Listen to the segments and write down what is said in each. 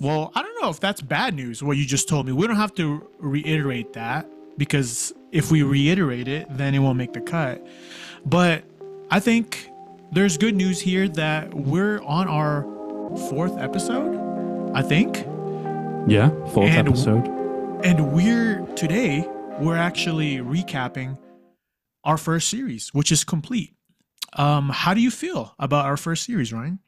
Well, I don't know if that's bad news, what you just told me. We don't have to reiterate that because if we reiterate it, then it won't make the cut. But I think there's good news here that we're on our fourth episode, I think. Yeah, fourth And- episode. And we're today, we're actually recapping our first series, which is complete. Um, how do you feel about our first series, Ryan?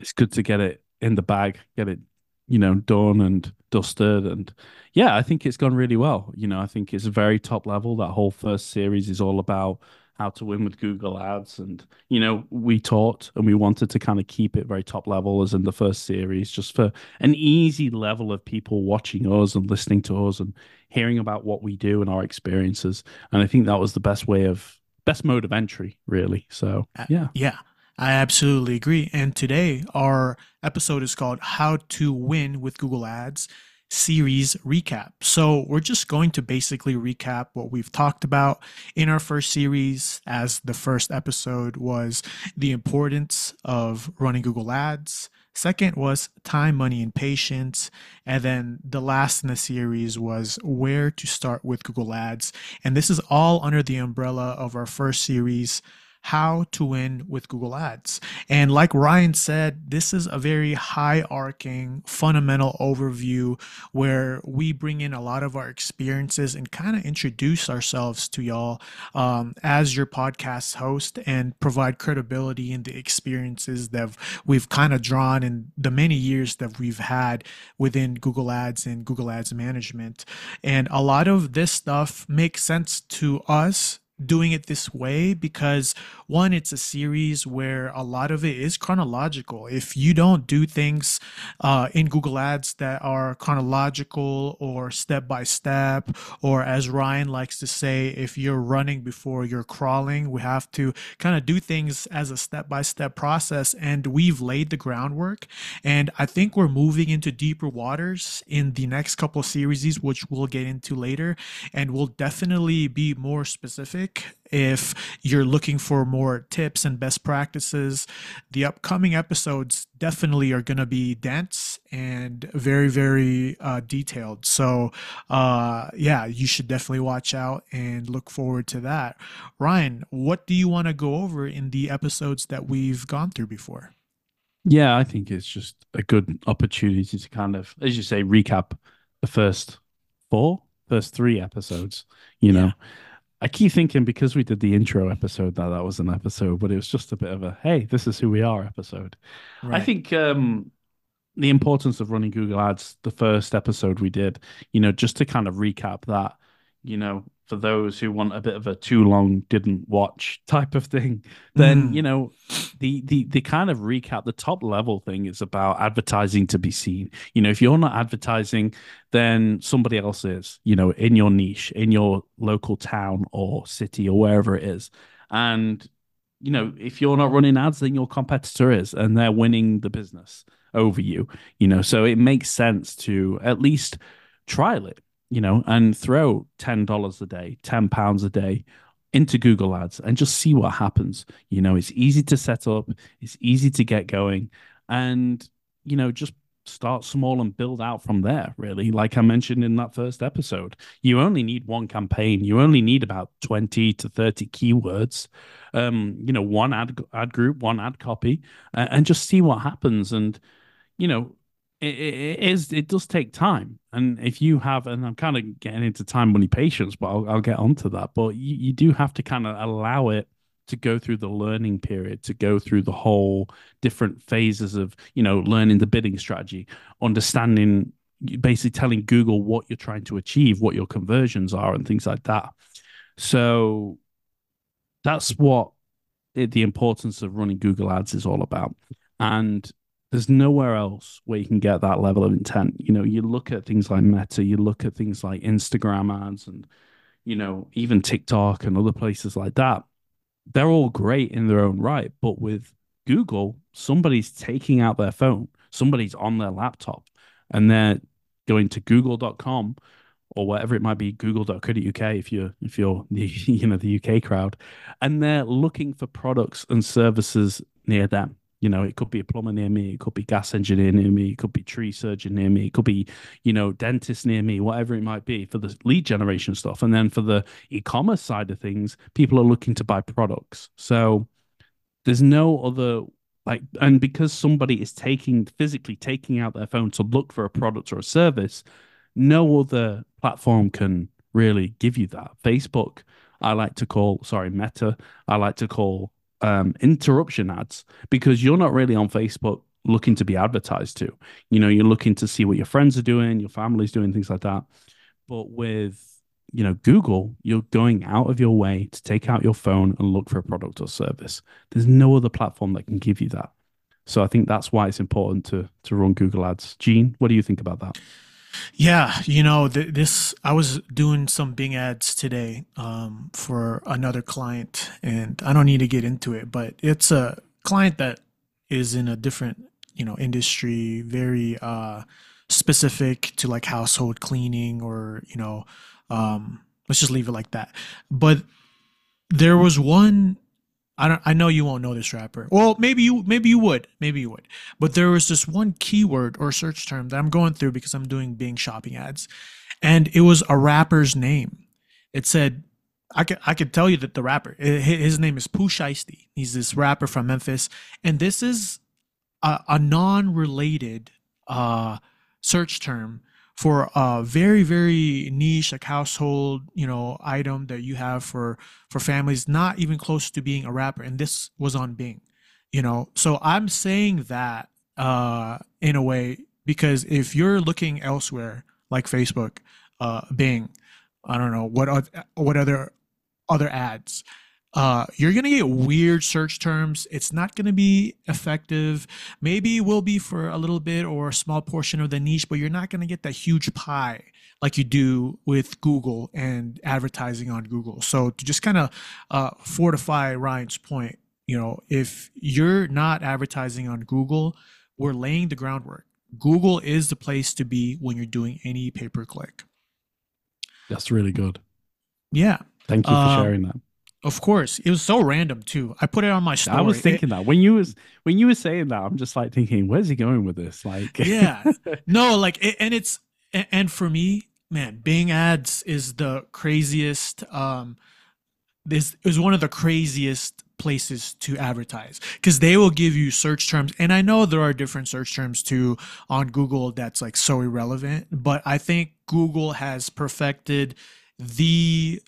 It's good to get it in the bag, get it, you know, done and dusted. And yeah, I think it's gone really well. You know, I think it's very top level. That whole first series is all about how to win with Google Ads. And, you know, we taught and we wanted to kind of keep it very top level as in the first series, just for an easy level of people watching us and listening to us and hearing about what we do and our experiences. And I think that was the best way of, best mode of entry, really. So, yeah. Yeah, I absolutely agree. And today, our episode is called How to Win with Google Ads series recap. So, we're just going to basically recap what we've talked about in our first series, as the first episode was the importance of running Google Ads. Second was time, money, and patience. And then the last in the series was where to start with Google Ads. And this is all under the umbrella of our first series, how to win with Google Ads. And like Ryan said, this is a very high arcing fundamental overview where we bring in a lot of our experiences and kind of introduce ourselves to y'all um, as your podcast host and provide credibility in the experiences that we've kind of drawn in the many years that we've had within Google Ads and Google Ads management. And a lot of this stuff makes sense to us doing it this way because one it's a series where a lot of it is chronological. If you don't do things uh, in google ads that are chronological or step by step or as ryan likes to say if you're running before you're crawling we have to kind of do things as a step by step process and we've laid the groundwork. And i think we're moving into deeper waters in the next couple series which we'll get into later and we'll definitely be more specific if you're looking for more tips and best practices. The upcoming episodes definitely are going to be dense and very, very uh, detailed. So, uh, yeah, you should definitely watch out and look forward to that. Ryan, what do you want to go over in the episodes that we've gone through before? Yeah, I think it's just a good opportunity to kind of, as you say, recap the first four, first three episodes. You know, Yeah. I keep thinking because we did the intro episode that that was an episode, but it was just a bit of a hey, this is who we are episode. I think um, the importance of running Google Ads, the first episode we did, you know, just to kind of recap that, you know, for those who want a bit of a too long didn't watch type of thing, then Mm. you know, the the the kind of recap, the top level thing is about advertising to be seen. You know, if you're not advertising, then somebody else is, you know, in your niche, in your local town or city or wherever it is. And you know, if you're not running ads, then your competitor is, and they're winning the business over you. You know, so it makes sense to at least trial it, you know, and throw ten dollars a day, ten pounds a day into Google Ads and just see what happens. You know, it's easy to set up, it's easy to get going, and you know, just start small and build out from there, really. Like I mentioned in that first episode, you only need one campaign, you only need about 20 to 30 keywords, um, you know, one ad, ad group, one ad copy, and just see what happens. And, you know, it, it, is it does take time. And if you have and i'm kind of getting into time money patience but i'll, I'll get onto that. But you, you do have to kind of allow it to go through the learning period to go through the whole different phases of you know learning the bidding strategy understanding basically telling google what you're trying to achieve what your conversions are and things like that. So that's what the importance of running google ads is all about. And there's nowhere else where you can get that level of intent you know you look at things like meta you look at things like instagram ads and you know even tiktok and other places like that they're all great in their own right. But with Google, somebody's taking out their phone, somebody's on their laptop, and they're going to google.com or whatever it might be, google.co.uk if you're if you're the you know the UK crowd, and they're looking for products and services near them. You know, it could be a plumber near me, it could be gas engineer near me, it could be tree surgeon near me, it could be, you know, dentist near me, whatever it might be for the lead generation stuff. And then for the e-commerce side of things, people are looking to buy products. So there's no other like and because somebody is taking physically taking out their phone to look for a product or a service, no other platform can really give you that. Facebook, I like to call, sorry, Meta, I like to call um, interruption ads because you're not really on Facebook looking to be advertised to. You know, you're looking to see what your friends are doing, your family's doing, things like that. But with you know Google, you're going out of your way to take out your phone and look for a product or service. There's no other platform that can give you that. So I think that's why it's important to to run Google Ads. Gene, what do you think about that? Yeah, you know, th- this I was doing some Bing ads today um, for another client, and I don't need to get into it, but it's a client that is in a different, you know, industry, very uh, specific to like household cleaning or you know, um, let's just leave it like that. But there was one I don't I know you won't know this rapper. Well, maybe you maybe you would. Maybe you would. But there was this one keyword or search term that I'm going through because I'm doing Bing shopping ads. And it was a rapper's name. It said I could I could tell you that the rapper his name is Pooh Shiesty. He's this rapper from Memphis and this is a, a non-related uh search term for a very very niche like household you know item that you have for for families not even close to being a rapper and this was on bing you know? So i'm saying that uh in a way because if you're looking elsewhere like facebook uh bing i don't know what what other other ads uh, you're going to get weird search terms. It's not going to be effective. Maybe it will be for a little bit or a small portion of the niche, but you're not going to get that huge pie like you do with Google and advertising on Google. So to just kind of uh, fortify Ryan's point, you know, if you're not advertising on Google, we're laying the groundwork. Google is the place to be when you're doing any pay per click. That's really good. Yeah. Thank you for um, sharing that. Of course, it was so random too. I put it on my story. I was thinking it, that when you was when you were saying that, I'm just like thinking, where's he going with this? Like, yeah, no, like, it, and it's and for me, man, Bing ads is the craziest. Um, this is one of the craziest places to advertise because they will give you search terms and i know there are different search terms too on google that's like so irrelevant but i think google has perfected the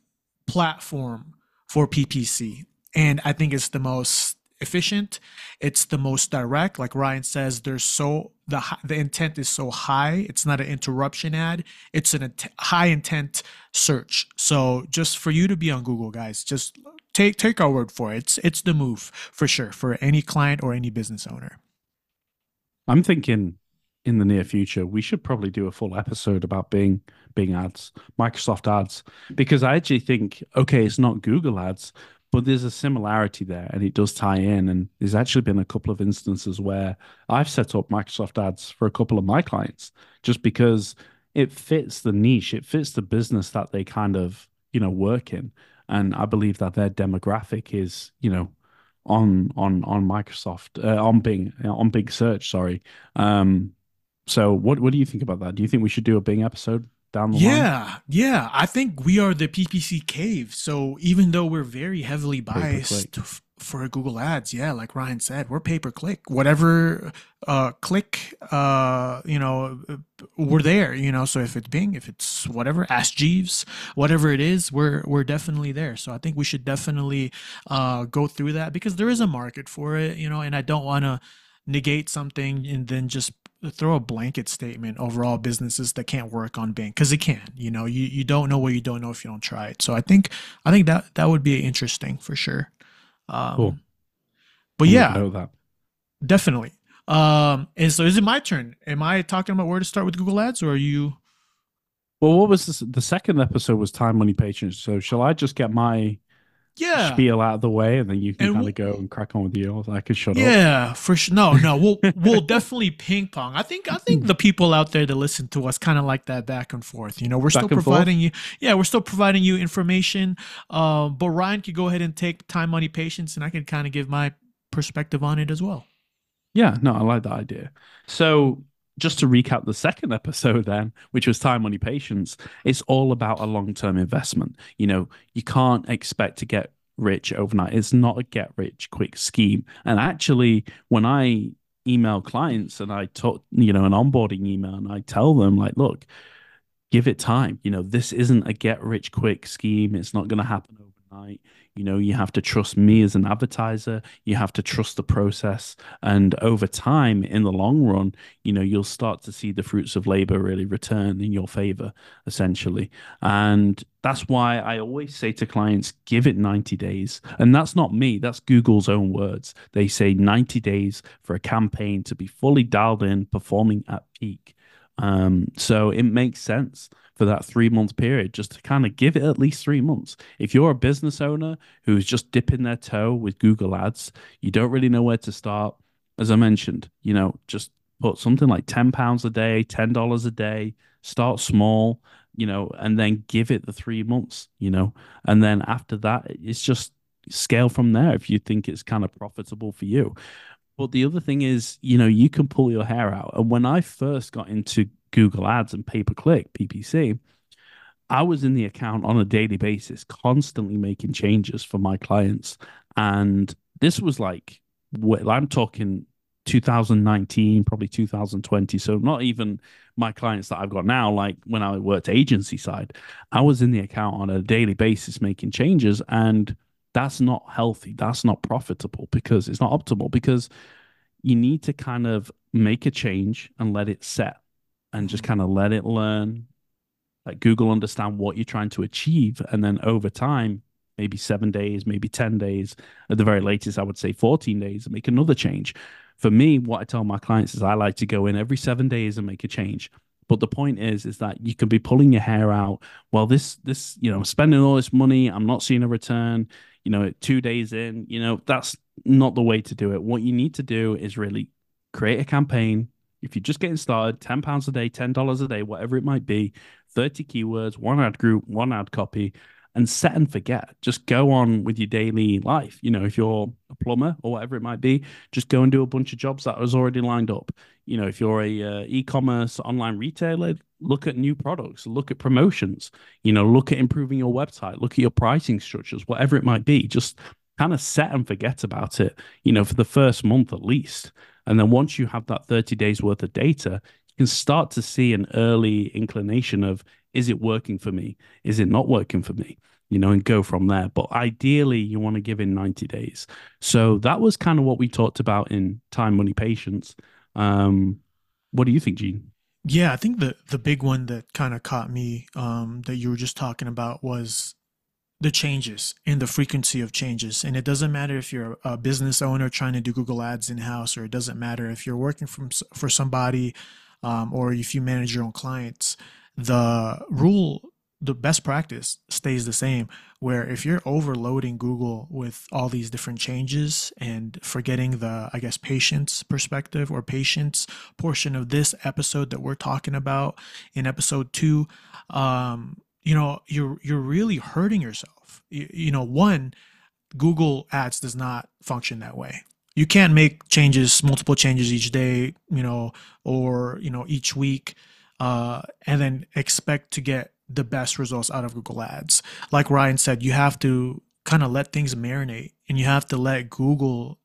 platform for PPC. And I think it's the most efficient. It's the most direct. Like Ryan says, there's so the the intent is so high. It's not an interruption ad. It's an high intent search. So just for you to be on Google, guys, just take take our word for it. It's it's the move for sure for any client or any business owner. I'm thinking in the near future, we should probably do a full episode about Bing, Bing ads, Microsoft ads, because I actually think, okay, it's not Google ads, but there's a similarity there and it does tie in. And there's actually been a couple of instances where I've set up Microsoft ads for a couple of my clients just because it fits the niche, it fits the business that they kind of, you know, work in. And I believe that their demographic is, you know, on on on Microsoft uh, on Bing on Bing Search. Sorry, um, so what what do you think about that? Do you think we should do a Bing episode down the yeah, line? Yeah, yeah. I think we are the PPC cave. So even though we're very heavily biased f- for Google Ads, yeah, like Ryan said, we're pay per click. Whatever uh click uh you know we're there, you know. So if it's Bing, if it's whatever, Ask Jeeves, whatever it is, we're we're definitely there. So I think we should definitely uh go through that because there is a market for it, you know, and I don't want to negate something and then just throw a blanket statement over all businesses that can't work on Bing because it can. You know, you, you don't know what you don't know if you don't try it. So I think I think that that would be interesting for sure. Um, cool. But yeah, definitely. Um, and so is it my turn? Am I talking about where to start with Google Ads, or are you? Well, what was this? The second episode was time, money, patience. So shall I just get my yeah spiel out of the way, and then you can kind of go and crack on with yours. I could shut yeah, up. Yeah, for sure. No, no, we'll we'll definitely ping pong. I think I think the people out there that listen to us kind of like that back and forth. You know, we're back still providing forth? you. Yeah, we're still providing you information. Um, but Ryan could go ahead and take time, money, patience, and I can kind of give my perspective on it as well. Yeah, no, I like that idea. So just to recap the second episode then which was time money patience it's all about a long-term investment. You know you can't expect to get rich overnight. It's not a get rich quick scheme. And actually when i email clients and i talk you know an onboarding email and i tell them like look give it time. You know this isn't a get rich quick scheme. It's not going to happen overnight you know, you have to trust me as an advertiser. You have to trust the process. And over time, in the long run, you know, you'll start to see the fruits of labor really return in your favor, essentially. And that's why I always say to clients, give it 90 days. And that's not me, that's Google's own words. They say 90 days for a campaign to be fully dialed in, performing at peak. Um, so it makes sense for that three month period, just to kind of give it at least three months. If you're a business owner who's just dipping their toe with Google Ads, you don't really know where to start. As I mentioned, you know, just put something like £10 a day, $10 a day, start small, you know, and then give it the three months, you know, and then after that, it's just scale from there if you think it's kind of profitable for you. But the other thing is, you know, you can pull your hair out. And when I first got into Google Ads and pay per click, PPC, I was in the account on a daily basis, constantly making changes for my clients. And this was like, well, I'm talking 2019, probably 2020. So not even my clients that I've got now, like when I worked agency side, I was in the account on a daily basis making changes. And that's not healthy. That's not profitable because it's not optimal because you need to kind of make a change and let it set and just kind of let it learn. Let google understand what you're trying to achieve and then over time maybe seven days maybe 10 days at the very latest i would say 14 days and make another change. For me what i tell my clients is i like to go in every seven days and make a change. But the point is is that you can be pulling your hair out. Well this this you know spending all this money i'm not seeing a return you know two days in you know that's not the way to do it. What you need to do is really create a campaign if you're just getting started, ten pounds a day, ten dollars a day, whatever it might be, thirty keywords, one ad group, one ad copy, and set and forget. Just go on with your daily life. You know, if you're a plumber or whatever it might be, just go and do a bunch of jobs that was already lined up. You know, if you're a uh, e-commerce online retailer, look at new products, look at promotions. You know, look at improving your website, look at your pricing structures, whatever it might be. Just kind of set and forget about it. You know, for the first month at least and then once you have that 30 days worth of data, you can start to see an early inclination of is it working for me? Is it not working for me? You know, and go from there. But ideally, you want to give in 90 days. So that was kind of what we talked about in time, money, patience. Um, what do you think, Gene? Yeah, I think the the big one that kind of caught me um, that you were just talking about was the changes and the frequency of changes. And it doesn't matter if you're a business owner trying to do Google Ads in house, or it doesn't matter if you're working from for somebody, um, or if you manage your own clients. The rule, the best practice stays the same. Where if you're overloading Google with all these different changes and forgetting the, I guess, patience perspective or patience portion of this episode that we're talking about in episode two, um, you know you're you're really hurting yourself. You, you know one google ads does not function that way. You can't make changes multiple changes each day you know or you know each week uh, and then expect to get the best results out of google ads. Like ryan said you have to kind of let things marinate and you have to let google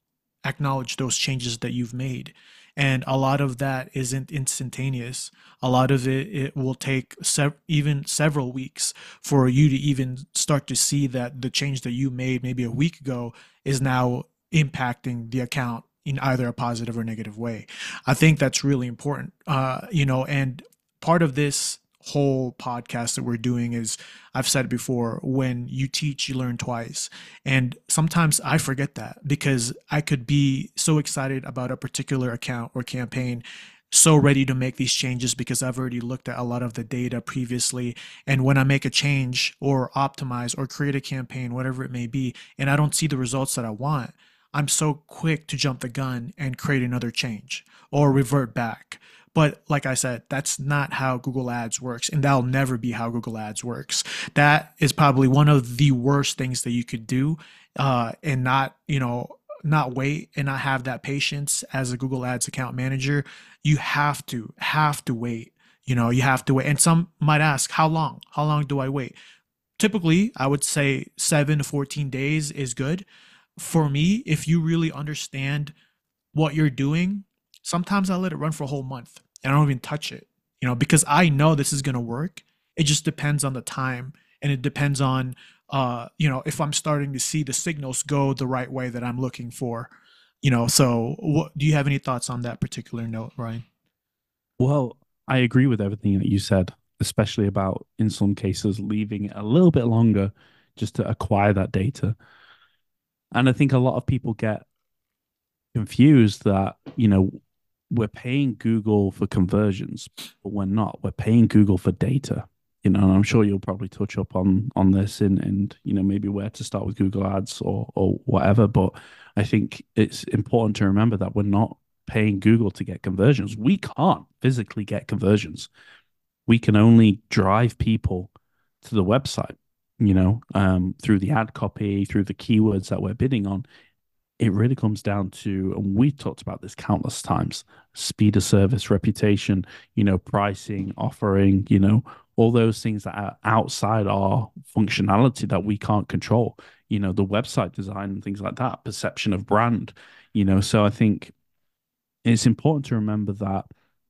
acknowledge those changes that you've made and a lot of that isn't instantaneous. A lot of it it will take sev- even several weeks for you to even start to see that the change that you made maybe a week ago is now impacting the account in either a positive or negative way. I think that's really important uh, you know and part of this whole podcast that we're doing is I've said before when you teach you learn twice. And sometimes I forget that because I could be so excited about a particular account or campaign so ready to make these changes because I've already looked at a lot of the data previously. And when I make a change or optimize or create a campaign whatever it may be and I don't see the results that I want I'm so quick to jump the gun and create another change or revert back but like I said, that's not how Google Ads works, and that'll never be how Google Ads works. That is probably one of the worst things that you could do, uh, and not you know not wait and not have that patience as a Google Ads account manager, you have to have to wait. You know, you have to wait. And some might ask, how long? How long do I wait? Typically, I would say 7 to 14 days is good. For me, if you really understand what you're doing, sometimes I let it run for a whole month and I don't even touch it. You know, because I know this is going to work. It just depends on the time and it depends on uh, you know, if I'm starting to see the signals go the right way that I'm looking for, you know. So, what do you have any thoughts on that particular note, Ryan? Well, I agree with everything that you said, especially about in some cases leaving it a little bit longer just to acquire that data. And I think a lot of people get confused that, you know, we're paying Google for conversions, but we're not. We're paying Google for data you know, and I'm sure you'll probably touch up on on this and and you know maybe where to start with Google Ads or or whatever. But I think it's important to remember that we're not paying Google to get conversions. We can't physically get conversions. We can only drive people to the website, you know, um, through the ad copy, through the keywords that we're bidding on. It really comes down to, and we talked about this countless times: speed of service, reputation, you know, pricing, offering, you know, all those things that are outside our functionality that we can't control you know the website design and things like that perception of brand you know. So i think it's important to remember that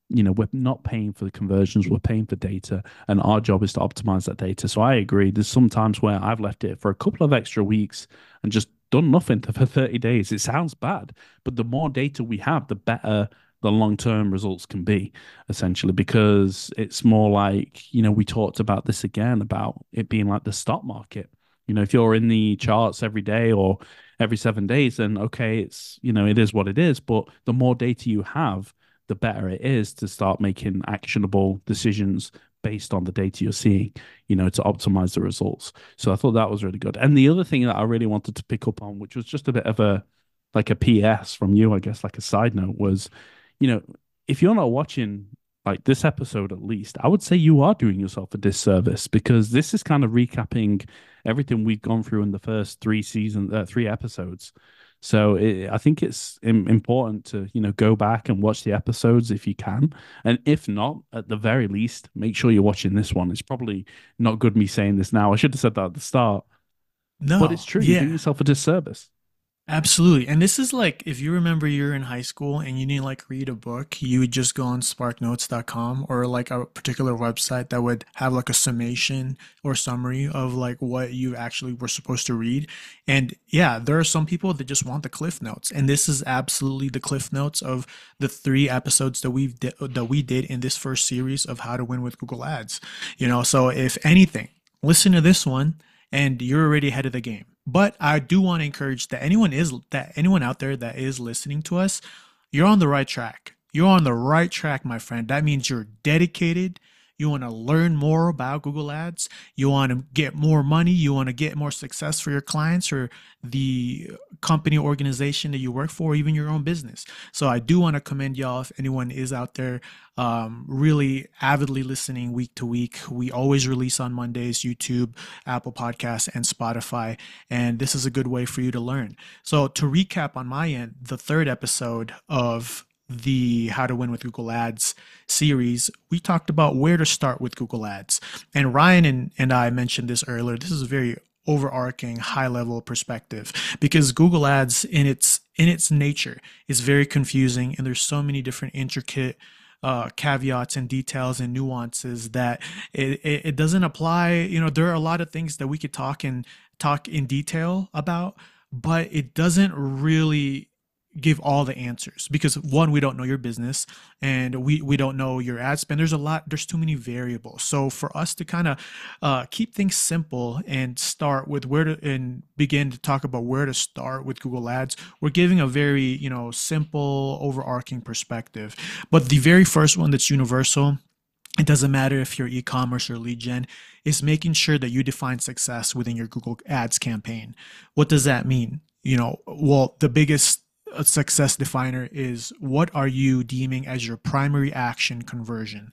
you know we're not paying for the conversions we're paying for data and our job is to optimize that data. So i agree. There's some times where i've left it for a couple of extra weeks and just done nothing for 30 days. It sounds bad but the more data we have the better the long term results can be essentially because it's more like you know we talked about this again about it being like the stock market. You know if you're in the charts every day or every 7 days then okay it's you know it is what it is. But the more data you have the better it is to start making actionable decisions based on the data you're seeing, you know, to optimize the results. So I thought that was really good. And the other thing that I really wanted to pick up on, which was just a bit of a like a PS from you, I guess, like a side note, was you know, if you're not watching like this episode at least, I would say you are doing yourself a disservice because this is kind of recapping everything we've gone through in the first three season, uh, three episodes. So it, I think it's important to you know go back and watch the episodes if you can, and if not, at the very least, make sure you're watching this one. It's probably not good me saying this now. I should have said that at the start. No, but it's true. Yeah. You're doing yourself a disservice. Absolutely. And this is like if you remember you're in high school and you need like read a book, you would just go on sparknotes.com or like a particular website that would have like a summation or summary of like what you actually were supposed to read. And yeah, there are some people that just want the cliff notes. And this is absolutely the cliff notes of the three episodes that we've di- that we did in this first series of how to win with Google Ads. You know, so if anything, listen to this one and you're already ahead of the game but I do want to encourage that anyone is that anyone out there that is listening to us, you're on the right track. You're on the right track, my friend. That means you're dedicated you want to learn more about Google Ads, you want to get more money, you want to get more success for your clients or the company organization that you work for, even your own business. So I do want to commend y'all if anyone is out there um, really avidly listening week to week. We always release on Mondays, YouTube, Apple Podcasts, and Spotify. And this is a good way for you to learn. So to recap on my end, the third episode of the How to Win with Google Ads series, we talked about where to start with Google Ads. And Ryan and, and I mentioned this earlier. This is a very overarching high level perspective because Google Ads in its in its nature is very confusing and there's so many different intricate uh, caveats and details and nuances that it, it, it doesn't apply. You know, there are a lot of things that we could talk and talk in detail about, but it doesn't really give all the answers because one we don't know your business and we we don't know your ad spend. There's a lot there's too many variables. So for us to kind of uh, keep things simple and start with where to and begin to talk about where to start with google ads we're giving a very you know simple overarching perspective. But the very first one that's universal it doesn't matter if you're e-commerce or lead gen is making sure that you define success within your google ads campaign. What does that mean? You know well the biggest a success definer is what are you deeming as your primary action conversion?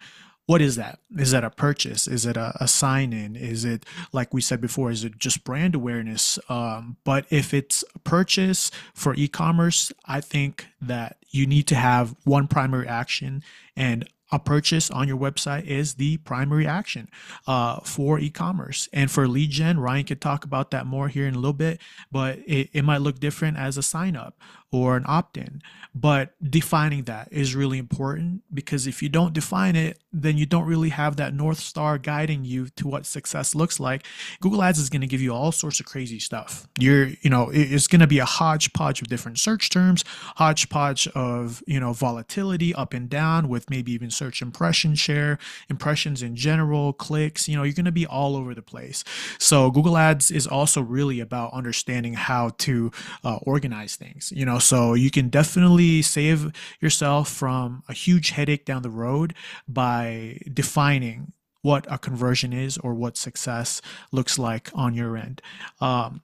what is that? Is that a purchase? Is it a, a sign in? Is it, like we said before, is it just brand awareness? Um, but if it's a purchase for e commerce, I think that you need to have one primary action and a purchase on your website is the primary action uh, for e-commerce and for lead gen ryan could talk about that more here in a little bit but it, it might look different as a sign up or an opt-in. But defining that is really important because if you don't define it then you don't really have that north star guiding you to what success looks like. Google ads is going to give you all sorts of crazy stuff. You're you know it's going to be a hodgepodge of different search terms hodgepodge of you know volatility up and down with maybe even search impression share impressions in general clicks you know you're going to be all over the place. So google ads is also really about understanding how to uh, organize things. You know so you can definitely save yourself from a huge headache down the road by defining what a conversion is or what success looks like on your end. Um,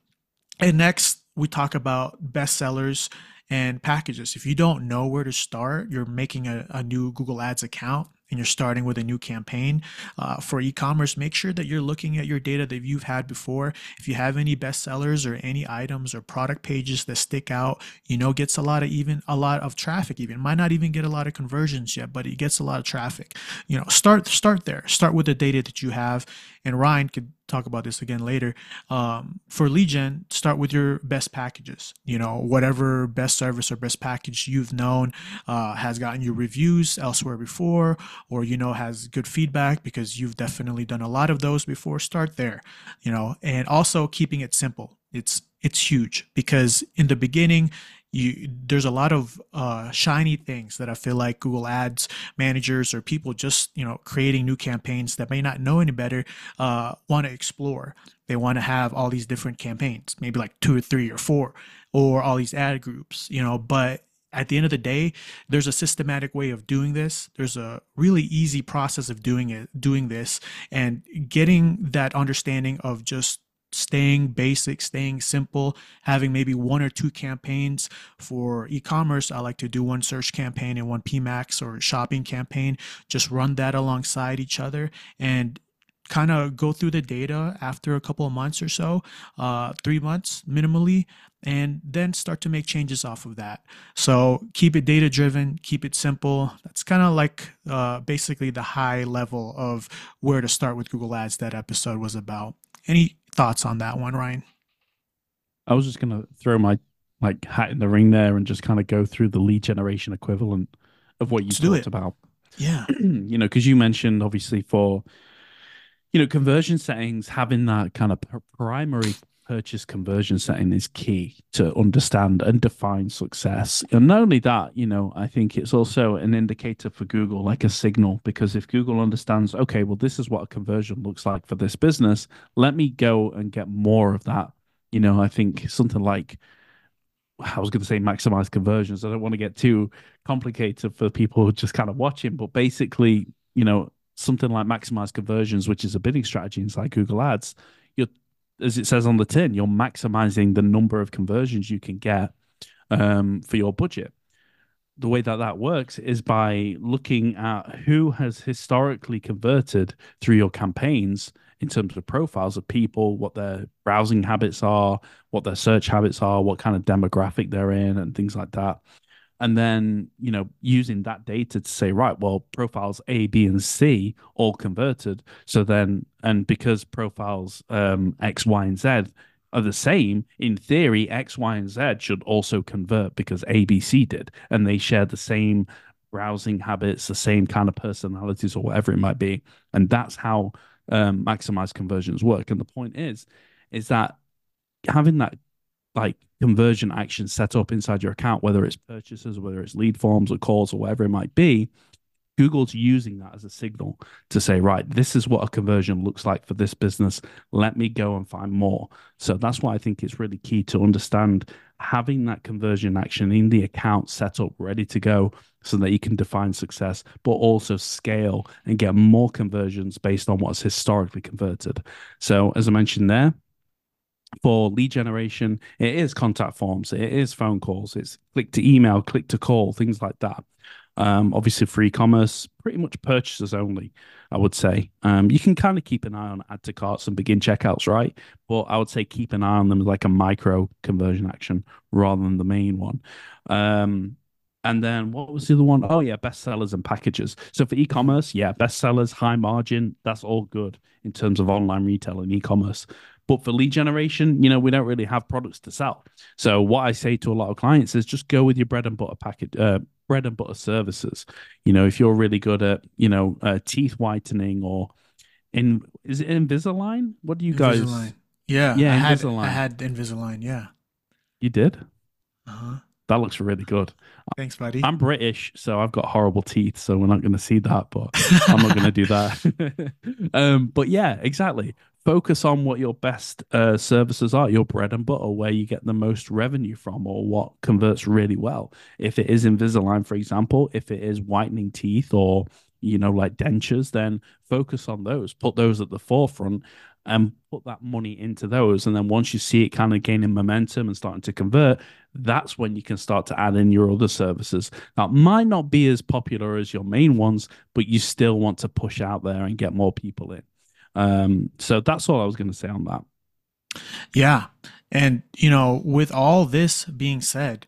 and next, we talk about bestsellers and packages. If you don't know where to start, you're making a, a new Google Ads account and you're starting with a new campaign uh, for e-commerce make sure that you're looking at your data that you've had before. If you have any bestsellers or any items or product pages that stick out you know gets a lot of even a lot of traffic even. Might not even get a lot of conversions yet but it gets a lot of traffic. You know start start there. Start with the data that you have. And ryan could talk about this again later. Um, for gen, start with your best packages. You know, whatever best service or best package you've known uh, has gotten you reviews elsewhere before, or you know has good feedback because you've definitely done a lot of those before. Start there. You know, and also keeping it simple. It's it's huge because in the beginning you there's a lot of uh, shiny things that I feel like Google Ads managers or people just you know creating new campaigns that may not know any better uh, want to explore. They want to have all these different campaigns, maybe like two or three or four, or all these ad groups, you know. But at the end of the day, there's a systematic way of doing this. There's a really easy process of doing it, doing this, and getting that understanding of just staying basic, staying simple, having maybe one or two campaigns for e-commerce. I like to do one search campaign and one PMAX or shopping campaign. Just run that alongside each other and kind of go through the data after a couple of months or so, uh, three months minimally, and then start to make changes off of that. So keep it data driven, keep it simple. That's kind of like uh, basically the high level of where to start with Google Ads that episode was about. Any thoughts on that one, Ryan? I was just gonna throw my like hat in the ring there and just kind of go through the lead generation equivalent of what you Let's talked about. Yeah, you know, because you mentioned obviously for you know conversion settings having that kind of primary purchase conversion setting is key to understand and define success. And not only that, you know, I think it's also an indicator for Google, like a signal, because if Google understands, okay, well, this is what a conversion looks like for this business, let me go and get more of that. You know, I think something like I was going to say maximize conversions. I don't want to get too complicated for people who just kind of watching, but basically, you know, something like maximize conversions, which is a bidding strategy inside Google Ads, as it says on the tin, you're maximizing the number of conversions you can get um, for your budget. The way that that works is by looking at who has historically converted through your campaigns in terms of profiles of people, what their browsing habits are, what their search habits are, what kind of demographic they're in, and things like that and then you know using that data to say right well profiles a b and c all converted. So then and because profiles um, x y and z are the same in theory x y and z should also convert because a b c did and they share the same browsing habits the same kind of personalities or whatever it might be and that's how um, maximized conversions work and the point is is that having that like conversion action set up inside your account, whether it's purchases, whether it's lead forms or calls or whatever it might be, Google's using that as a signal to say, right, this is what a conversion looks like for this business. Let me go and find more. So that's why I think it's really key to understand having that conversion action in the account set up, ready to go, so that you can define success, but also scale and get more conversions based on what's historically converted. So, as I mentioned there, for lead generation, it is contact forms, it is phone calls, it's click to email, click to call, things like that. Um, obviously, for e-commerce, pretty much purchases only. I would say um, you can kind of keep an eye on add to carts and begin checkouts, right? But I would say keep an eye on them like a micro conversion action rather than the main one. Um, and then what was the other one? Oh yeah, bestsellers and packages. So for e-commerce, yeah, bestsellers, high margin, that's all good in terms of online retail and e-commerce. But for lead generation, you know, we don't really have products to sell. So what I say to a lot of clients is just go with your bread and butter package, uh, bread and butter services. You know, if you're really good at, you know, uh, teeth whitening or in is it Invisalign? What do you Invisalign. guys? Yeah, Yeah, I had, Invisalign. I had Invisalign. Yeah. You did? Uh-huh. That looks really good. Thanks, buddy. I'm British, so I've got horrible teeth, so we're not going to see that, but I'm not going to do that. um, but yeah, exactly. Focus on what your best uh, services are, your bread and butter, where you get the most revenue from, or what converts really well. If it is Invisalign, for example, if it is whitening teeth or you know like dentures, then focus on those. Put those at the forefront and put that money into those. And then once you see it kind of gaining momentum and starting to convert, that's when you can start to add in your other services. That might not be as popular as your main ones, but you still want to push out there and get more people in. Um, so that's all I was going to say on that. Yeah. And, you know, with all this being said,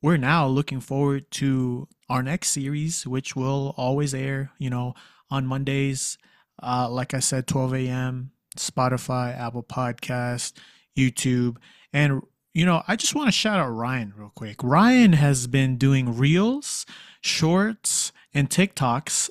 we're now looking forward to our next series, which will always air, you know, on Mondays. Uh, like I said, 12 a.m., Spotify, Apple Podcast, YouTube. And, you know, I just want to shout out Ryan real quick. Ryan has been doing reels, shorts, and TikToks,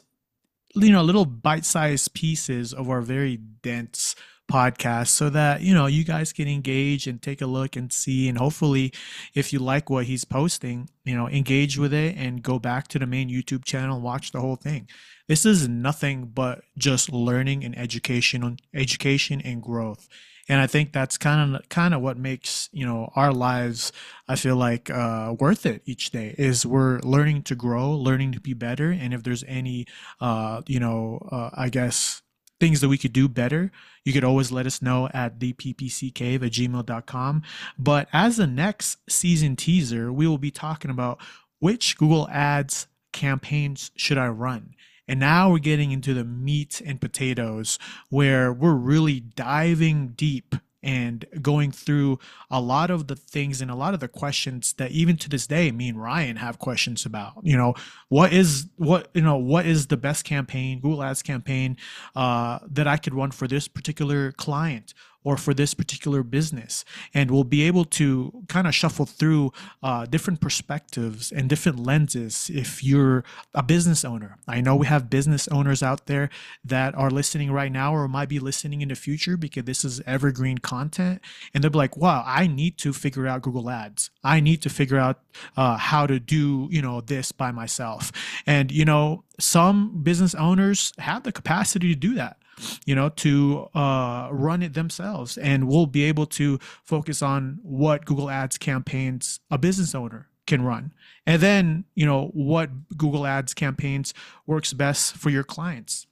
you know, little bite sized pieces of our very dense podcast so that you know you guys can engage and take a look and see. And hopefully if you like what he's posting you know engage with it and go back to the main youtube channel watch the whole thing. This is nothing but just learning and education on education and growth and i think that's kind of kind of what makes you know our lives i feel like uh, worth it each day is we're learning to grow learning to be better and if there's any uh, you know uh, i guess things that we could do better, you could always let us know at theppccave at gmail.com. But as the next season teaser, we will be talking about which Google Ads campaigns should I run. And now we're getting into the meat and potatoes where we're really diving deep and going through a lot of the things and a lot of the questions that even to this day me and Ryan have questions about. You know, what is what you know what is the best campaign, Google Ads campaign uh, that I could run for this particular client or for this particular business, and we'll be able to kind of shuffle through uh, different perspectives and different lenses. If you're a business owner, I know we have business owners out there that are listening right now or might be listening in the future because this is evergreen content, and they'll be like, "Wow, I need to figure out Google Ads. I need to figure out uh, how to do you know this by myself." And you know, some business owners have the capacity to do that you know, to uh, run it themselves. And we'll be able to focus on what Google Ads campaigns a business owner can run. And then, you know, what Google Ads campaigns works best for your clients.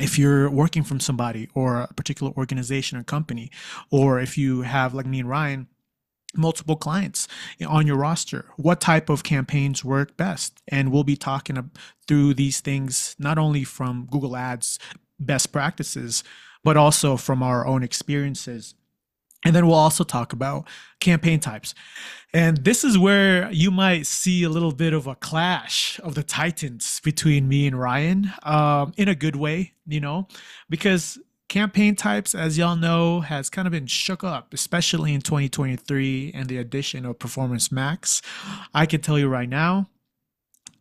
If you're working from somebody or a particular organization or company, or if you have, like me and Ryan, multiple clients on your roster what type of campaigns work best and we'll be talking through these things not only from google ads best practices, but also from our own experiences. And then we'll also talk about campaign types. And this is where you might see a little bit of a clash of the titans between me and Ryan um, in a good way, you know, because campaign types, as y'all know, has kind of been shook up, especially in 2023 and the addition of Performance Max. I can tell you right now,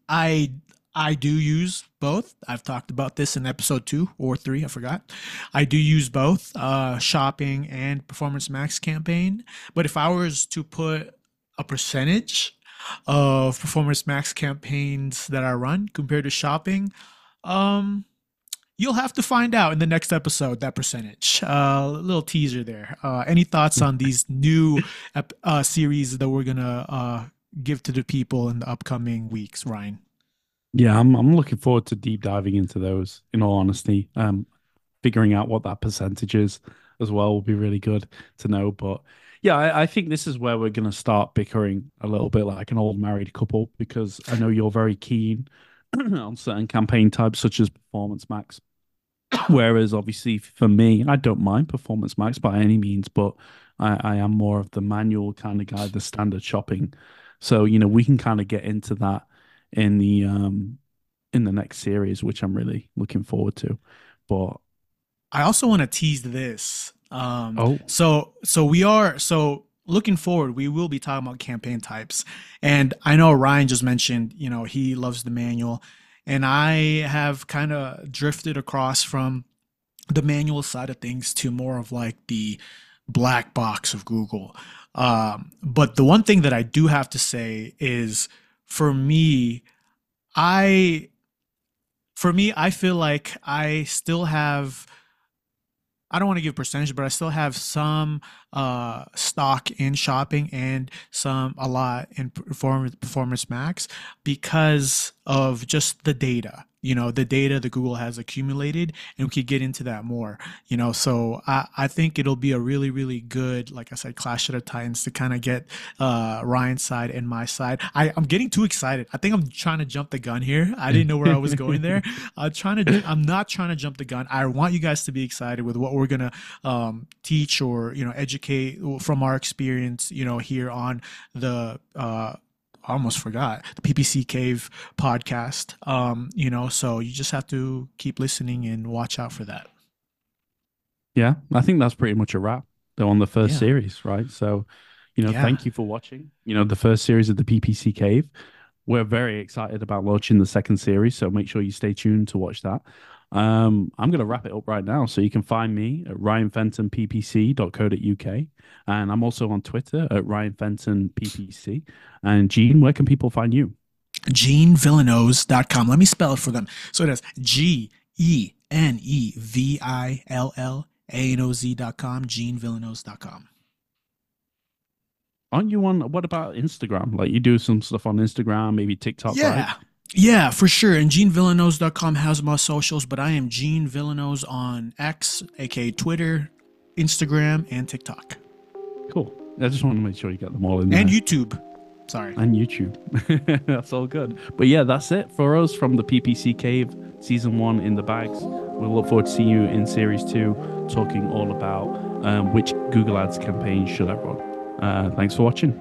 I I do use both. I've talked about this in episode two or three, I forgot. I do use both uh, shopping and Performance Max campaign. But if I was to put a percentage of Performance Max campaigns that I run compared to shopping, um, you'll have to find out in the next episode that percentage. A uh, little teaser there. Uh, any thoughts on these new uh, series that we're gonna uh, give to the people in the upcoming weeks, Ryan? Yeah, I'm I'm looking forward to deep diving into those. In all honesty, um, figuring out what that percentage is as well will be really good to know. But yeah, I, I think this is where we're going to start bickering a little bit like an old married couple because I know you're very keen on certain campaign types, such as Performance Max. Whereas, obviously, for me, I don't mind Performance Max by any means, but I, I am more of the manual kind of guy, the standard shopping. So, you know, we can kind of get into that in the um in the next series, which I'm really looking forward to. But I also want to tease this. Um, oh, so so we are so looking forward. We will be talking about campaign types, and I know Ryan just mentioned, you know, he loves the manual, and I have kind of drifted across from the manual side of things to more of like the black box of Google. Um, but the one thing that I do have to say is, for me, I for me, I feel like I still have I don't want to give percentage, but I still have some uh, stock in shopping and some a lot in performance performance max because of just the data you know the data that google has accumulated and we could get into that more you know? So i, I think it'll be a really really good like i said clash of the titans to kind of get uh, ryan's side and my side. I, i'm getting too excited. I think i'm trying to jump the gun here. I didn't know where i was going there. I'm trying to i'm not trying to jump the gun. I want you guys to be excited with what we're gonna um, teach or you know educate from our experience you know here on the uh, I almost forgot the PPC Cave podcast. Um, you know, so you just have to keep listening and watch out for that. Yeah, I think that's pretty much a wrap though on the first Yeah. series, right? So, you know, Yeah. thank you for watching. You know, the first series of the PPC Cave. We're very excited about launching the second series, so make sure you stay tuned to watch that. Um, I'm going to wrap it up right now. So you can find me at ryanfentonppc.co.uk. And I'm also on Twitter at ryanfentonppc. And Gene, where can people find you? GeneVillanoz.com. Let me spell it for them. So it is G E N E V I L L A N O Z.com, GeneVillanoz.com. Aren't you on, what about Instagram? Like you do some stuff on Instagram, maybe TikTok, Yeah. right? Yeah, for sure. And GeneVillanoz.com has my socials, but I am Gene Villanoz on X, aka Twitter, Instagram, and TikTok. Cool. I just want to make sure you get them all in there. And YouTube. Sorry. and YouTube. that's all good. But yeah, that's it for us from the PPC Cave season one in the bags. We'll look forward to seeing you in series two, talking all about um, which Google Ads campaign should I run. Uh, thanks for watching.